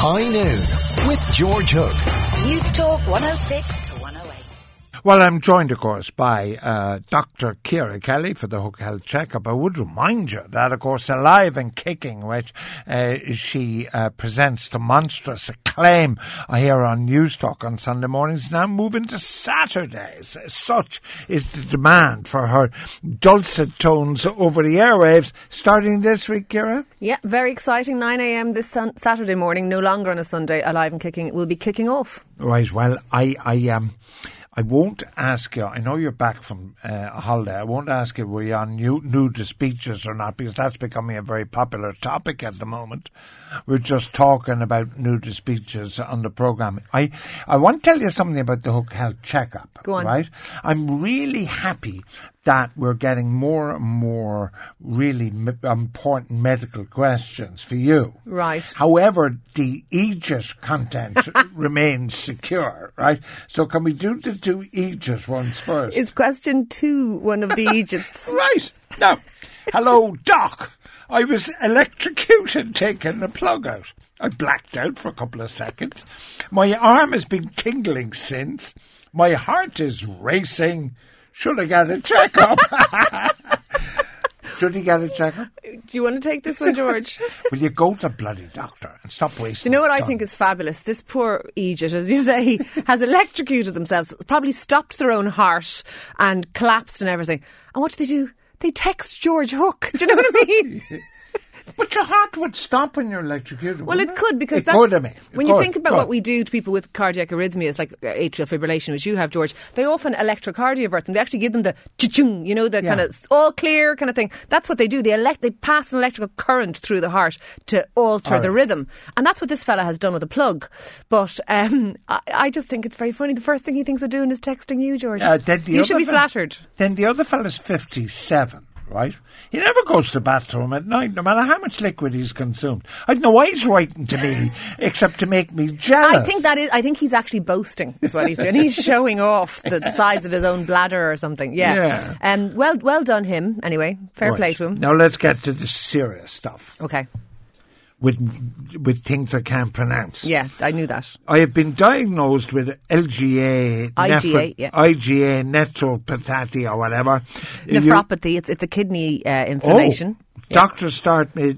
High Noon with George Hook. Newstalk 106 to 108. Well, I'm joined, of course, by uh, Dr. Ciara Kelly for the Hook Health Checkup. I would remind you that, of course, Alive and Kicking, which uh, she uh, presents to monstrous acclaim I hear on Newstalk on Sunday mornings, now moving to Saturdays. Such is the demand for her dulcet tones over the airwaves, starting this week, Ciara. Yeah, very exciting. 9 a.m. this sun- Saturday morning, no longer on a Sunday. Alive and Kicking will be kicking off. Right. Well, I, I um, I won't ask you. I know you're back from uh, a holiday. I won't ask you were you on new, nudist beaches or not because that's becoming a very popular topic at the moment. We're just talking about nudist beaches on the program. I I want to tell you something about the Hook Health Checkup. Go on. Right. I'm really happy that we're getting more and more really important medical questions for you. Right. However, the eejit content remains secure, right? So can we do the two eejit ones first? Is question two one of the eejits? right. Now, hello, Doc. I was electrocuted taking the plug out. I blacked out for a couple of seconds. My arm has been tingling since. My heart is racing. Should I get a checkup? Should he get a checkup? Do you want to take this one, George? Will you go to the bloody doctor and stop wasting Do you know what I think is fabulous? This poor eejit, as you say, has electrocuted themselves, probably stopped their own heart and collapsed and everything. And what do they do? They text George Hook. Do you know what I mean? But your heart would stop when you're electrocuted. Well, it could because it that, could, I mean. When you think about Go what we do to people with cardiac arrhythmias, like uh, atrial fibrillation, which you have, George, they often electrocardiovert them. They actually give them the chung, you know, the Yeah. kind of all clear kind of thing. That's what they do. They elect, they pass an electrical current through the heart to alter All the rhythm, and that's what this fella has done with a plug. But um, I, I just think it's very funny. The first thing he thinks of doing is texting you, George. Uh, the you should be fel- flattered. Then the other fella's 57, right? He never goes to the bathroom at night, no matter how much liquid he's consumed. I don't know why he's writing to me, except to make me jealous. I think that is. I think he's actually boasting. Is what he's doing. He's showing off the sides of his own bladder or something. Yeah. Yeah. Um. Well. Well done him. Anyway. Fair Right. play to him. Now let's get to the serious stuff Okay. With with things I can't pronounce. Yeah. I knew that. I have been diagnosed with LGA, IgA, yeah. IgA nephropathy or whatever. You- Nephropathy. It's it's a kidney uh, inflammation. Oh, doctor start me,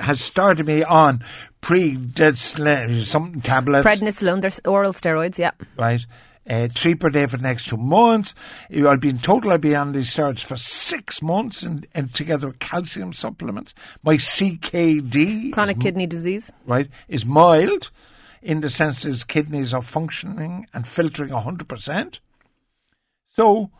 has started me on prednisolone, something tablets, Prednisolone. There's oral steroids. Yeah. right? Uh, three per day for the next two months. I'll be in total. I'll be on these steroids for six months, and, and together with calcium supplements. My CKD, Chronic is, kidney disease. right, is mild, in the sense that his kidneys are functioning and filtering hundred percent. So,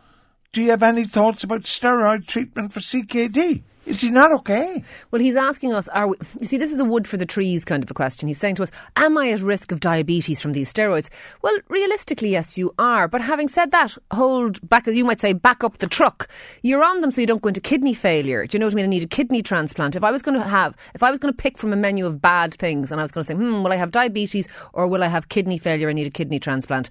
do you have any thoughts about steroid treatment for CKD? Is he not okay? Well, he's asking us, are we, you see, this is a wood for the trees kind of a question. He's saying to us, am I at risk of diabetes from these steroids? Well, realistically, yes, you are. But having said that, hold back, you might say, back up the truck. You're on them so you don't go into kidney failure. Do you know what I mean? I need a kidney transplant. If I was going to have, if I was going to pick from a menu of bad things and I was going to say, hmm, will I have diabetes or will I have kidney failure? I need a kidney transplant.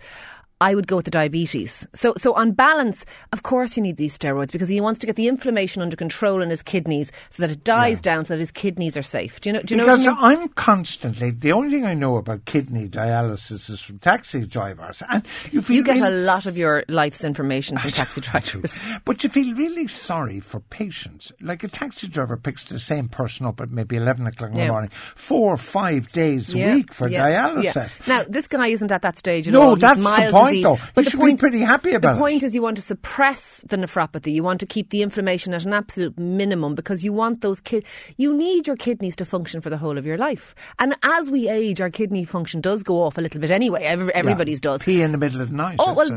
I would go with the diabetes. So, so on balance, of course, you need these steroids because he wants to get the inflammation under control in his kidneys so that it dies down, so that his kidneys are safe. Do you know? Do you know? Because what I mean? I'm constantly the only thing I know about kidney dialysis is from taxi drivers, and you feel you get a lot of your life's information from taxi drivers. but you feel really sorry for patients. Like a taxi driver picks the same person up at maybe eleven o'clock in Yeah. the morning, four or five days a week for yeah, dialysis. yeah. Now, this guy isn't at that stage at No, all. That's the mild point, disease. though. But You the should be point, pretty happy about it. The point is, you want to suppress the nephropathy. You want to keep the inflammation at an absolute minimum because you want those kid. You need your kidneys to function for the whole of your life. And as we age, our kidney function does go off a little bit anyway. Every, everybody's does. Pee in the middle of the night. Oh well,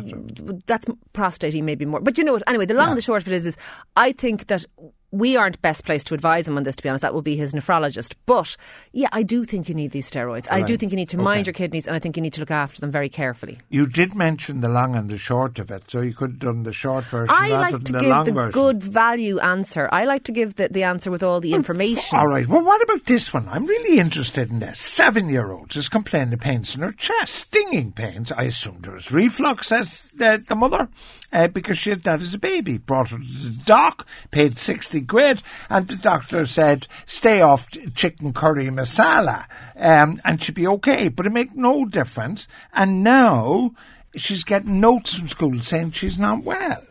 that's prostate maybe more. But you know what? Anyway, the long and the short of it is, is I think that we aren't best placed to advise him on this. To be honest, that will be his nephrologist. But yeah, I do think you need these steroids. I do think you need to Okay. mind your kidneys, and I think you need to look after them very carefully. You did mention the long and the short of it, so you could have done the short version I like to the give the version. good value answer. I like to give the, the answer with all the information. All right. Well, what about this one? I'm really interested in this. Seven-year-old is complaining of pains in her chest, stinging pains. I assumed there was reflux, says the, the mother, uh, because she had that as a baby. Brought her to the doc, paid 60 obviously great. And the doctor said, stay off chicken curry masala, um, and she'd be okay. But it make no difference. And now she's getting notes from school saying she's not well.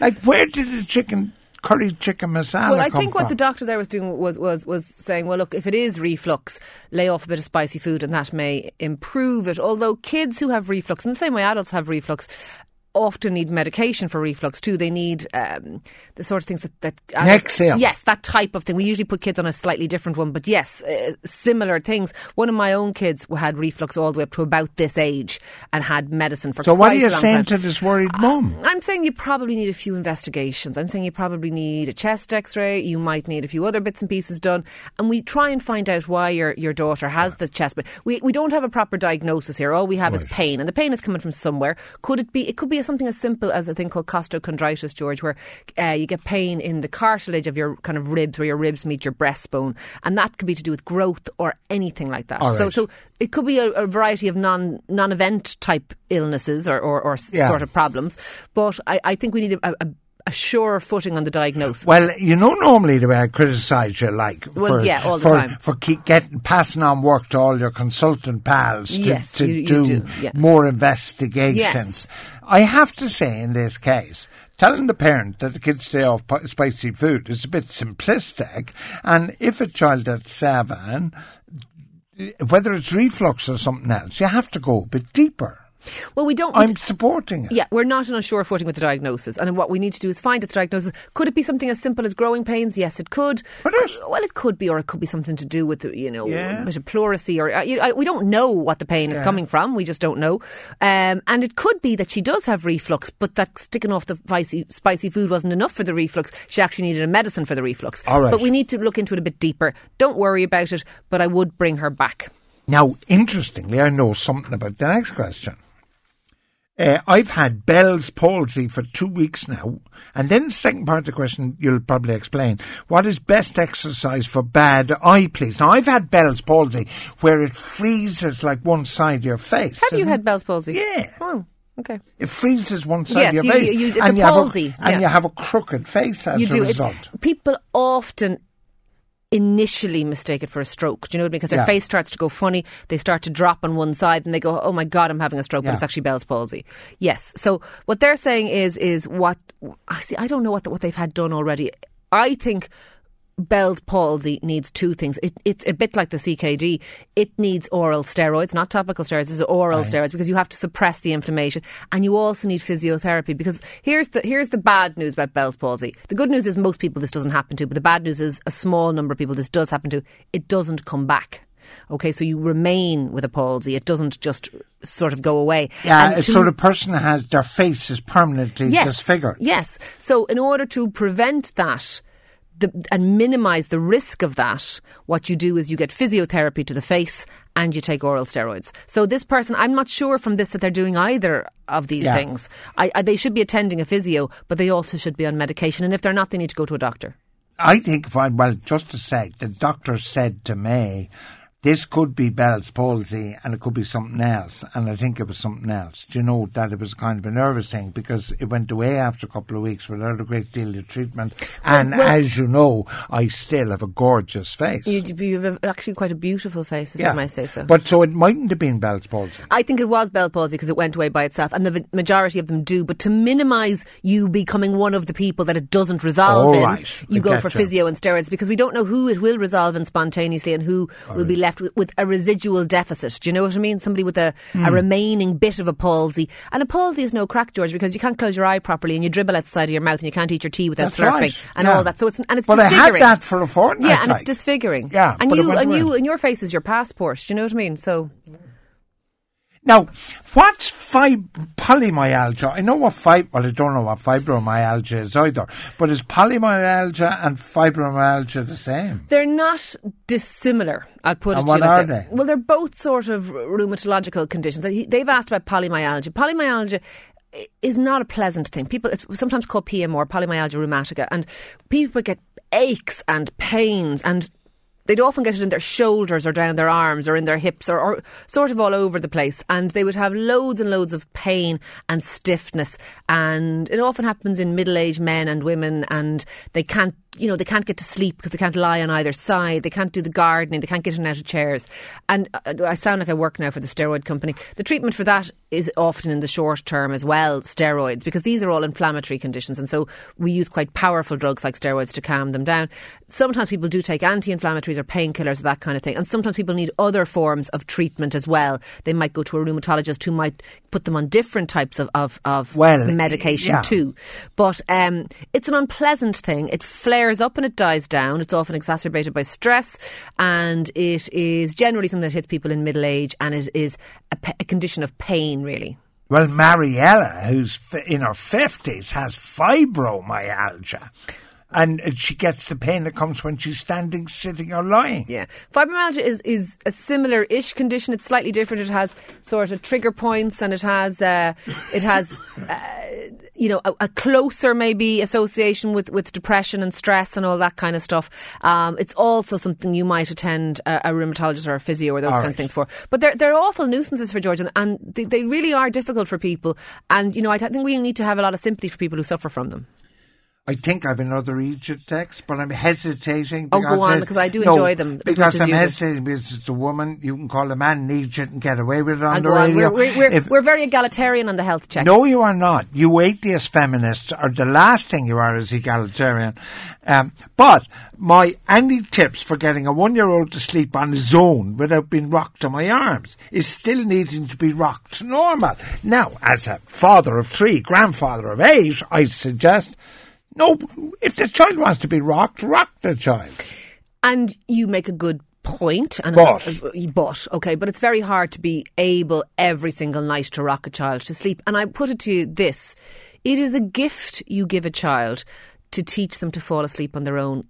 Like, where did the chicken curry chicken masala Well, I think what from? the doctor there was doing was, was was saying, well, look, if it is reflux, lay off a bit of spicy food, and that may improve it. Although kids who have reflux, in the same way adults have reflux. Often need medication for reflux too. They need um, the sort of things that, that. Yes, that type of thing. We usually put kids on a slightly different one, but yes, uh, similar things. One of my own kids had reflux all the way up to about this age and had medicine for so what are you a saying time. to this worried mum? I'm saying you probably need a few investigations. I'm saying you probably need a chest X-ray. You might need a few other bits and pieces done, and we try and find out why your your daughter has the chest. But we we don't have a proper diagnosis here. All we have is pain, and the pain is coming from somewhere. Could it be? It could be something as simple as a thing called costochondritis, George, where uh, you get pain in the cartilage of your kind of ribs, where your ribs meet your breastbone, and that could be to do with growth or anything like that. All So so it could be a, a variety of non non event type illnesses or or, or Yeah. sort of problems. But I, I think we need a, a, a sure footing on the diagnosis. Well, you know, normally the way I criticise you, like Well, for, yeah, all the for, time. for keep getting passing on work to all your consultant pals to, Yes, to you- you do, do, yeah. more investigations. Yes. I have to say, in this case, telling the parent that the kids stay off spicy food is a bit simplistic. And if a child at seven, whether it's reflux or something else, you have to go a bit deeper. Well, we don't. I'm supporting it. yeah, we're not on a sure footing with the diagnosis, and what we need to do is find its diagnosis. Could it be something as simple as growing pains? Yes, it could. Well, it could be, or it could be something to do with you know, Yeah. a bit of pleurisy, or uh, you, I, we don't know what the pain is coming from. We just don't know, um, and it could be that she does have reflux, but that sticking off the spicy, spicy food wasn't enough for the reflux. She actually needed a medicine for the reflux. All right. But we need to look into it a bit deeper. Don't worry about it, but I would bring her back. Now, interestingly, I know something about the next question. Uh, I've had Bell's palsy for two weeks now. And then the second part of the question you'll probably explain. What is best exercise for bad eye, please? Now, I've had Bell's palsy where it freezes like one side of your face. Have you had? Bell's palsy? Yeah. Oh, okay. It freezes one side Yes, of your you- face. you- it's and a you have palsy, and yeah. you have a crooked face as you a do. It, result. people often initially mistake it for a stroke. Do you know what I mean? Because their Yeah. face starts to go funny, they start to drop on one side, and they go, "Oh my god, I'm having a stroke," Yeah. but it's actually Bell's palsy. Yes. So what they're saying is, is what I see. I don't know what the, what they've had done already. I think. Bell's palsy needs two things. It, it's a bit like the CKD. It needs oral steroids, not topical steroids. It's oral steroids because you have to suppress the inflammation, and you also need physiotherapy. Because here's the here's the bad news about Bell's palsy. The good news is most people this doesn't happen to, but the bad news is a small number of people this does happen to. It doesn't come back. Okay, so you remain with a palsy. It doesn't just sort of go away. Yeah, And to- so the person has their face is permanently disfigured. Yes. So, in order to prevent that the, and minimise the risk of that, what you do is you get physiotherapy to the face and you take oral steroids. So, this person, I'm not sure from this that they're doing either of these Yeah. things. I, I, they should be attending a physio, but they also should be on medication. And if they're not, they need to go to a doctor. I think, well, just a sec, the doctor said to me, this could be Bell's palsy and it could be something else. And I think it was something else. Do you know that it was kind of a nervous thing because it went away after a couple of weeks without a great deal of treatment. And well- as you know, I still have a gorgeous face. You, you have actually quite a beautiful face, if I may say so. But so it mightn't have been Bell's palsy. I think it was Bell's palsy because it went away by itself, and the v- majority of them do. But to minimise you becoming one of the people that it doesn't resolve Oh, in, right. you I go for you. physio and steroids because we don't know who it will resolve in spontaneously and who will be left with, with a residual deficit. Do you know what I mean? Somebody with a, Hmm. a remaining bit of a palsy. And a palsy is no crack, George, because you can't close your eye properly and you dribble out the side of your mouth and you can't eat your tea without That's slurping right. and Yeah. all that. So it's and it's But I had disfiguring. that for a fortnight, Yeah, and it's disfiguring. Yeah, and you and you and your face is your passport. Do you know what I mean? So. Now, what's fib- polymyalgia? I know what fib- well, I don't know what fibromyalgia is either, but is polymyalgia and fibromyalgia the same? They're not dissimilar. I'll put And it what to you like are that. they? Well, they're both sort of rheumatological conditions. They- They've asked about polymyalgia. Polymyalgia is not a pleasant thing. People, it's sometimes called PMR, polymyalgia rheumatica, and people get aches and pains and. They'd often get it in their shoulders or down their arms or in their hips or, or sort of all over the place. And they would have loads and loads of pain and stiffness. And it often happens in middle aged men and women, and they can't you know, they can't get to sleep because they can't lie on either side. They can't do the gardening. They can't get in and out of chairs. And uh, I sound like I work now for the steroid company. The treatment for that is often in the short term as well, steroids, because these are all inflammatory conditions. And so we use quite powerful drugs like steroids to calm them down. Sometimes people do take anti inflammatories or painkillers, that kind of thing. And sometimes people need other forms of treatment as well. They might go to a rheumatologist who might put them on different types of, of, of Well, medication yeah. too. But um, it's an unpleasant thing. It flares up and it dies down. It's often exacerbated by stress, and it is generally something that hits people in middle age, and it is a, pe- a condition of pain, really. Well, Mariella, who's f- in her 50s, has fibromyalgia. And she gets the pain that comes when she's standing, sitting, or lying. Yeah, fibromyalgia is is a similar-ish condition. It's slightly different. It has sort of trigger points, and it has uh, it has. Uh, you know, a, a closer maybe association with, with depression and stress and all that kind of stuff. Um, it's also something you might attend a, a rheumatologist or a physio or those All kind of things for. But they're, they're awful nuisances for George, and, and they, they really are difficult for people. And, you know, I think we need to have a lot of sympathy for people who suffer from them. I think I've another eejit text, but I'm hesitating. Oh, go because on, it- because I do no, enjoy them Because I'm you do. hesitating because it's a woman. You can call a man an eejit and get away with it on And the go on. radio. We're, we're, If- we're very egalitarian on the health check. No, you are not. You atheist feminists are the last thing you are is egalitarian. Um, but my any tips for getting a one-year-old to sleep on his own without being rocked to my arms is still needing to be rocked normal. Now, as a father of three, grandfather of eight, I suggest no. If the child wants to be rocked, rock the child. And you make a good point. And But. uh, but okay, but it's very hard to be able every single night to rock a child to sleep. And I put it to you this: it is a gift you give a child to teach them to fall asleep on their own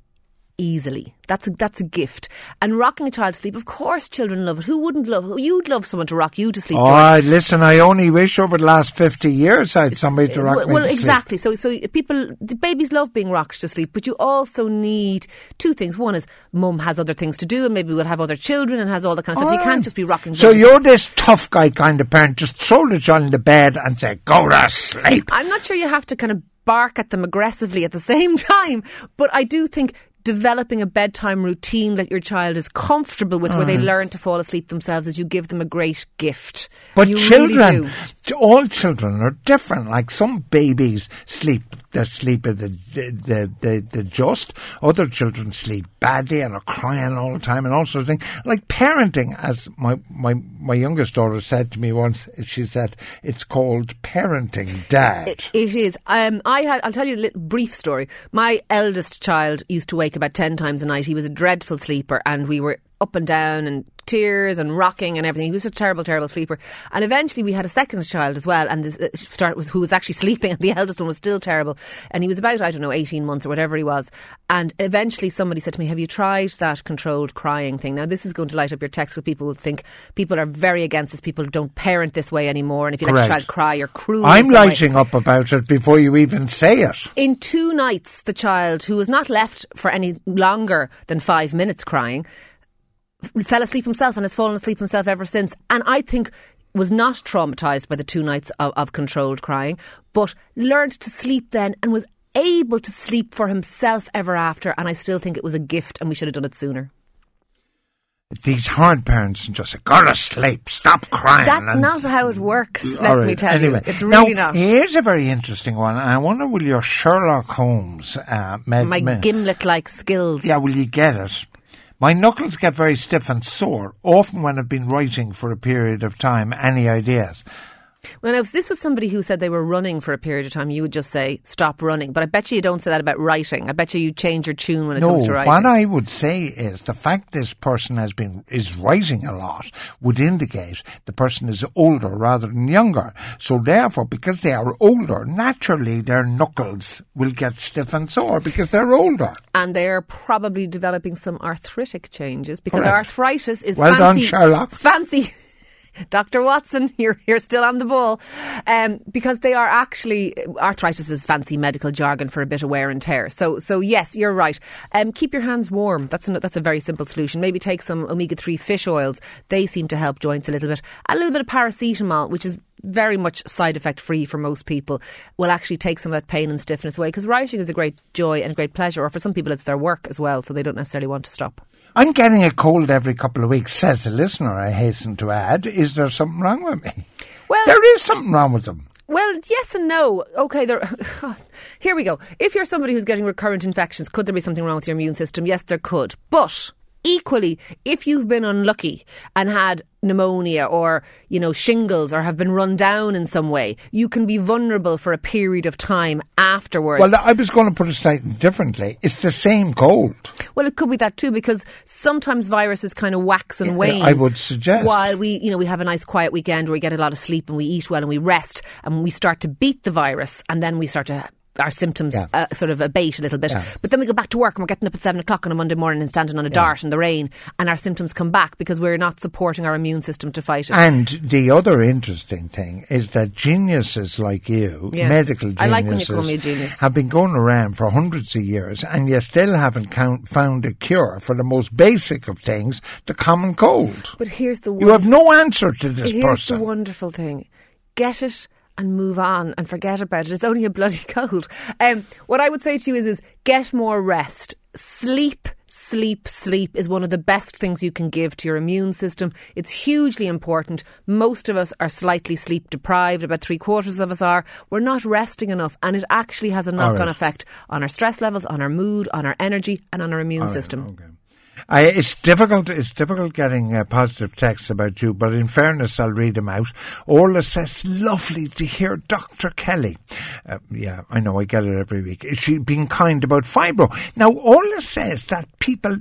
easily. That's a, that's a gift. And rocking a child to sleep, of course, children love it. Who wouldn't love? You'd love someone to rock you to sleep. Oh, I- listen, I only wish over the last 50 years I had somebody to uh, rock well, me well, to sleep. exactly. So, so people, the babies love being rocked to sleep, but you also need two things. One is mum has other things to do, and maybe we'll have other children and has all that kind of stuff. You can't just be rocking. So you're this tough guy kind of parent. Just throw the child in the bed and say, "Go to sleep." I'm not sure you have to kind of bark at them aggressively at the same time, but I do think developing a bedtime routine that your child is comfortable with, where they mm. learn to fall asleep themselves, is you give them a great gift. But you children, really all children are different. Like some babies sleep, they sleep at the, the, the, the just. Other children sleep badly and are crying all the time and all sorts of things. Like parenting, as my, my, my youngest daughter said to me once, she said, it's called parenting, dad. It, it is. Um, I had. I'll tell you a little brief story. My eldest child used to wake about ten times a night. He was a dreadful sleeper, and we were up and down and tears and rocking and everything. He was a terrible, terrible sleeper. And eventually, we had a second child as well, and the uh, start was who was actually sleeping, and the eldest one was still terrible. And he was about I don't know eighteen months or whatever he was. And eventually, somebody said to me, "Have you tried that controlled crying thing?" Now, this is going to light up your text. Because people will think people are very against this. People don't parent this way anymore, and if you let your child cry, you're cruel. I'm some way. lighting up about it before you even say it. In two nights, the child, who was not left for any longer than five minutes crying, fell asleep himself and has fallen asleep himself ever since. And I think was not traumatized by the two nights of, of controlled crying, but learned to sleep then and was able to sleep for himself ever after. And I still think it was a gift and we should have done it sooner. These hard parents and just say, "Go to sleep, stop crying." That's and- not how it works, let All me right, tell anyway. you. It's really now, not. Here's a very interesting one. I wonder will your Sherlock Holmes uh, med- My gimlet like skills. Yeah, will you get it? My knuckles get very stiff and sore, often when I've been writing for a period of time. Any ideas? Well, now, if this was somebody who said they were running for a period of time, you would just say, stop running. But I bet you you don't say that about writing. I bet you you change your tune when it No, comes to writing. what I would say is the fact this person has been is writing a lot would indicate the person is older rather than younger. So therefore, because they are older, naturally their knuckles will get stiff and sore because they're older. and they're probably developing some arthritic changes because Correct. arthritis is Well done, fancy. Sherlock. Fancy. Dr. Watson, you're, you're still on the ball. Um, because they are actually, arthritis is fancy medical jargon for a bit of wear and tear. So, so yes, you're right. Um, keep your hands warm. That's, an, that's a very simple solution. Maybe take some omega 3 fish oils. They seem to help joints a little bit. A little bit of paracetamol, which is very much side effect free for most people, will actually take some of that pain and stiffness away. Because writing is a great joy and a great pleasure, or for some people, it's their work as well, so they don't necessarily want to stop. I'm getting a cold every couple of weeks, says a listener, I hasten to add. Is there something wrong with me? Well, there is something wrong with them. Well, yes and no. Okay, there. Here we go. If you're somebody who's getting recurrent infections, could there be something wrong with your immune system? Yes, there could. But equally, if you've been unlucky and had pneumonia or, you know, shingles or have been run down in some way, you can be vulnerable for a period of time afterwards. Well, I was going to put it slightly differently. It's the same cold. Well, it could be that too because sometimes viruses kind of wax and wane. I would suggest. While we, you know, we have a nice quiet weekend where we get a lot of sleep and we eat well and we rest and we start to beat the virus and then we start to our symptoms Yeah. uh, sort of abate a little bit. Yeah. But then we go back to work and we're getting up at seven o'clock on a Monday morning and standing on a dart in the rain, and our symptoms come back because we're not supporting our immune system to fight it. And the other interesting thing is that geniuses like you, Yes. medical geniuses, I like when you call me a genius. have been going around for hundreds of years, and you still haven't count, found a cure for the most basic of things, the common cold. but here's the You have no answer to this here's person. the wonderful thing: get it and move on and forget about it. It's only a bloody cold. Um, what I would say to you is, is get more rest. Sleep, sleep, sleep is one of the best things you can give to your immune system. It's hugely important. Most of us are slightly sleep deprived. About three quarters of us are. We're not resting enough, and it actually has a knock-on right. effect on our stress levels, on our mood, on our energy, and on our immune system. Okay. I, it's difficult. It's difficult getting uh, positive texts about you, but in fairness, I'll read them out. Orla says, "Lovely to hear Dr. Kelly." Uh, yeah, I know. I get it every week. Is she being kind about fibro? Now, Orla says that people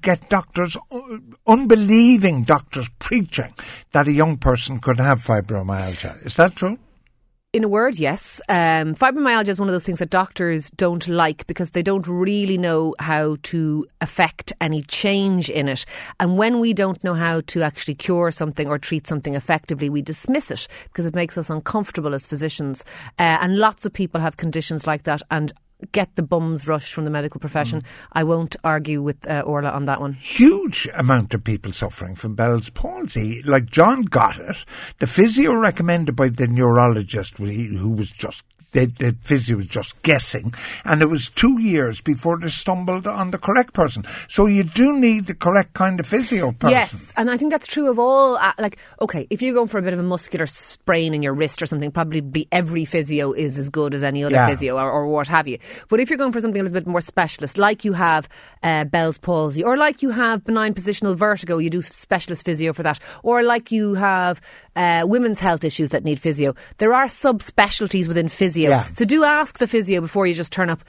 get doctors, uh, unbelieving doctors, preaching that a young person could have fibromyalgia. Is that true? In a word, yes. Um, fibromyalgia is one of those things that doctors don't like because they don't really know how to affect any change in it. And when we don't know how to actually cure something or treat something effectively, we dismiss it because it makes us uncomfortable as physicians. Uh, and lots of people have conditions like that and get the bums rush from the medical profession. I won't argue with uh, Orla on that one. huge amount of people suffering from Bell's palsy. Like John got it. The physio recommended by the neurologist, who was just the, the physio was just guessing, and it was two years before they stumbled on the correct person. So you do need the correct kind of physio person. Yes, and I think that's true of all. Uh, like, okay, if you're going for a bit of a muscular sprain in your wrist or something, probably be every physio is as good as any other Yeah. physio or, or what have you. But if you're going for something a little bit more specialist, like you have uh, Bell's palsy, or like you have benign positional vertigo, you do specialist physio for that, or like you have uh, women's health issues that need physio. There are subspecialties within physio, Yeah. so do ask the physio before you just turn up.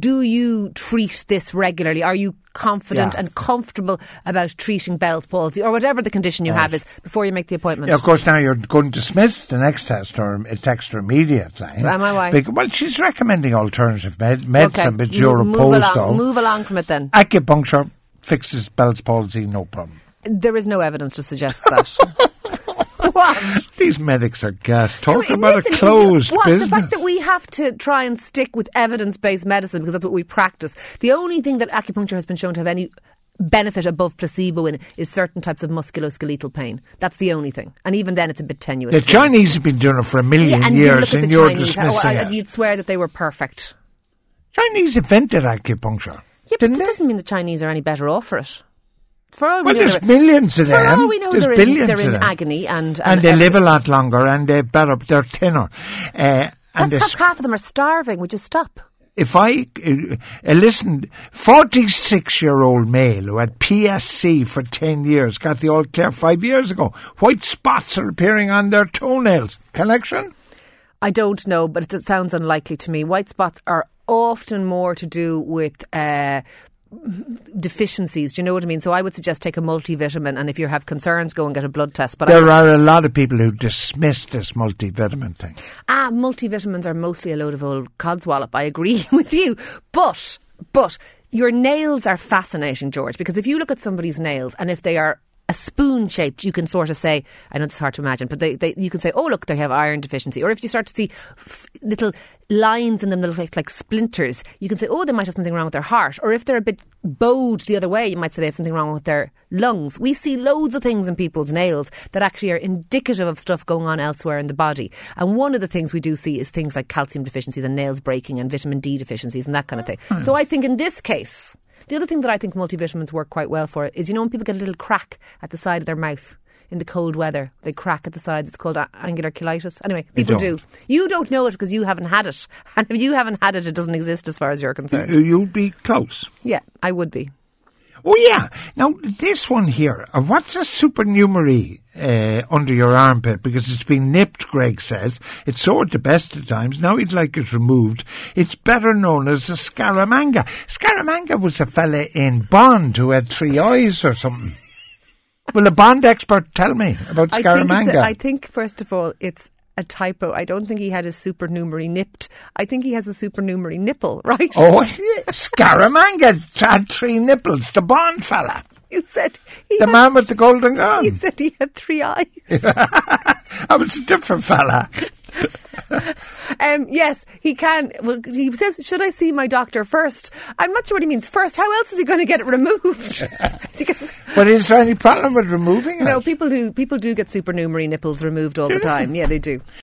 Do you treat this regularly? Are you confident Yeah. and comfortable about treating Bell's palsy or whatever the condition you have is before you make the appointment? Yeah, of course, now you're going to dismiss the next test or uh, text her immediately. Am I why? Bec- well, she's recommending alternative med- medicine, but you're move opposed, though. Move along from it then. Acupuncture fixes Bell's palsy, no problem. There is no evidence to suggest that. what? These medics are gas. Talk about listen, a closed what, business. The fact that we have to try and stick with evidence based medicine because that's what we practice. The only thing that acupuncture has been shown to have any benefit above placebo in is certain types of musculoskeletal pain. That's the only thing. And even then it's a bit tenuous. the. Chinese have been doing it for a million Yeah, and you years, look and you're Chinese, dismissing oh, it. You'd swear that they were perfect. Chinese invented acupuncture. Yeah, but they? doesn't mean the Chinese are any better off for it. For all we Well, know, there's they're- millions of for them. all we know, there's they're in, they're in agony and and they everything. live a lot longer, and they're better. They're thinner. Uh, and That's half of them are starving. Would you stop? if I uh, uh, listen, 46 year old male who had PSC for 10 years got the all clear five years ago. White spots are appearing on their toenails. Connection? I don't know, but it, it sounds unlikely to me. White spots are often more to do with. Uh, deficiencies. Do you know what I mean? So I would suggest take a multivitamin and if you have concerns go and get a blood test. But I, There are a lot of people who dismiss this multivitamin thing. ah multivitamins are mostly a load of old codswallop. I agree with you. But but your nails are fascinating George because if you look at somebody's nails and if they are a spoon shaped, you can sort of say, I know it's hard to imagine, but they, they, you can say, oh, look, they have iron deficiency. Or if you start to see f- little lines in them that look like, like splinters, you can say, oh, they might have something wrong with their heart. Or if they're a bit bowed the other way, you might say they have something wrong with their lungs. We see loads of things in people's nails that actually are indicative of stuff going on elsewhere in the body. And one of the things we do see is things like calcium deficiencies and nails breaking and vitamin D deficiencies and that kind of thing. Hmm. So I think in this case, the other thing that I think multivitamins work quite well for is, you know, when people get a little crack at the side of their mouth in the cold weather, they crack at the side. It's called angular cheilitis. Anyway, people do. You don't know it because you haven't had it, and if you haven't had it, it doesn't exist as far as you're concerned. You'll be close. Yeah, I would be. Oh yeah. Now this one here. uh, What's a supernumerary uh, under your armpit? Because it's been nipped. Greg says it's sore at the best of times. Now he'd like it removed. It's better known as a scaramanga. Scaramanga was a fella in Bond who had three eyes or something. Will a Bond expert tell me about I think, scaramanga? I think first of all, it's a typo. I don't think he had his supernumerary nipped. I think he has a supernumerary nipple, right? oh, scaramanga had three nipples. The Bond fella, You said he the had, man with the golden gun. you said he had three eyes. I was a different fella. Um, yes, he can. Well, he says, "Should I see my doctor first? I'm not sure what he means. First, how else is he going to get it removed? Because- But is there any problem with removing it? no, people do. People do get supernumerary nipples removed all the time. Yeah, they do.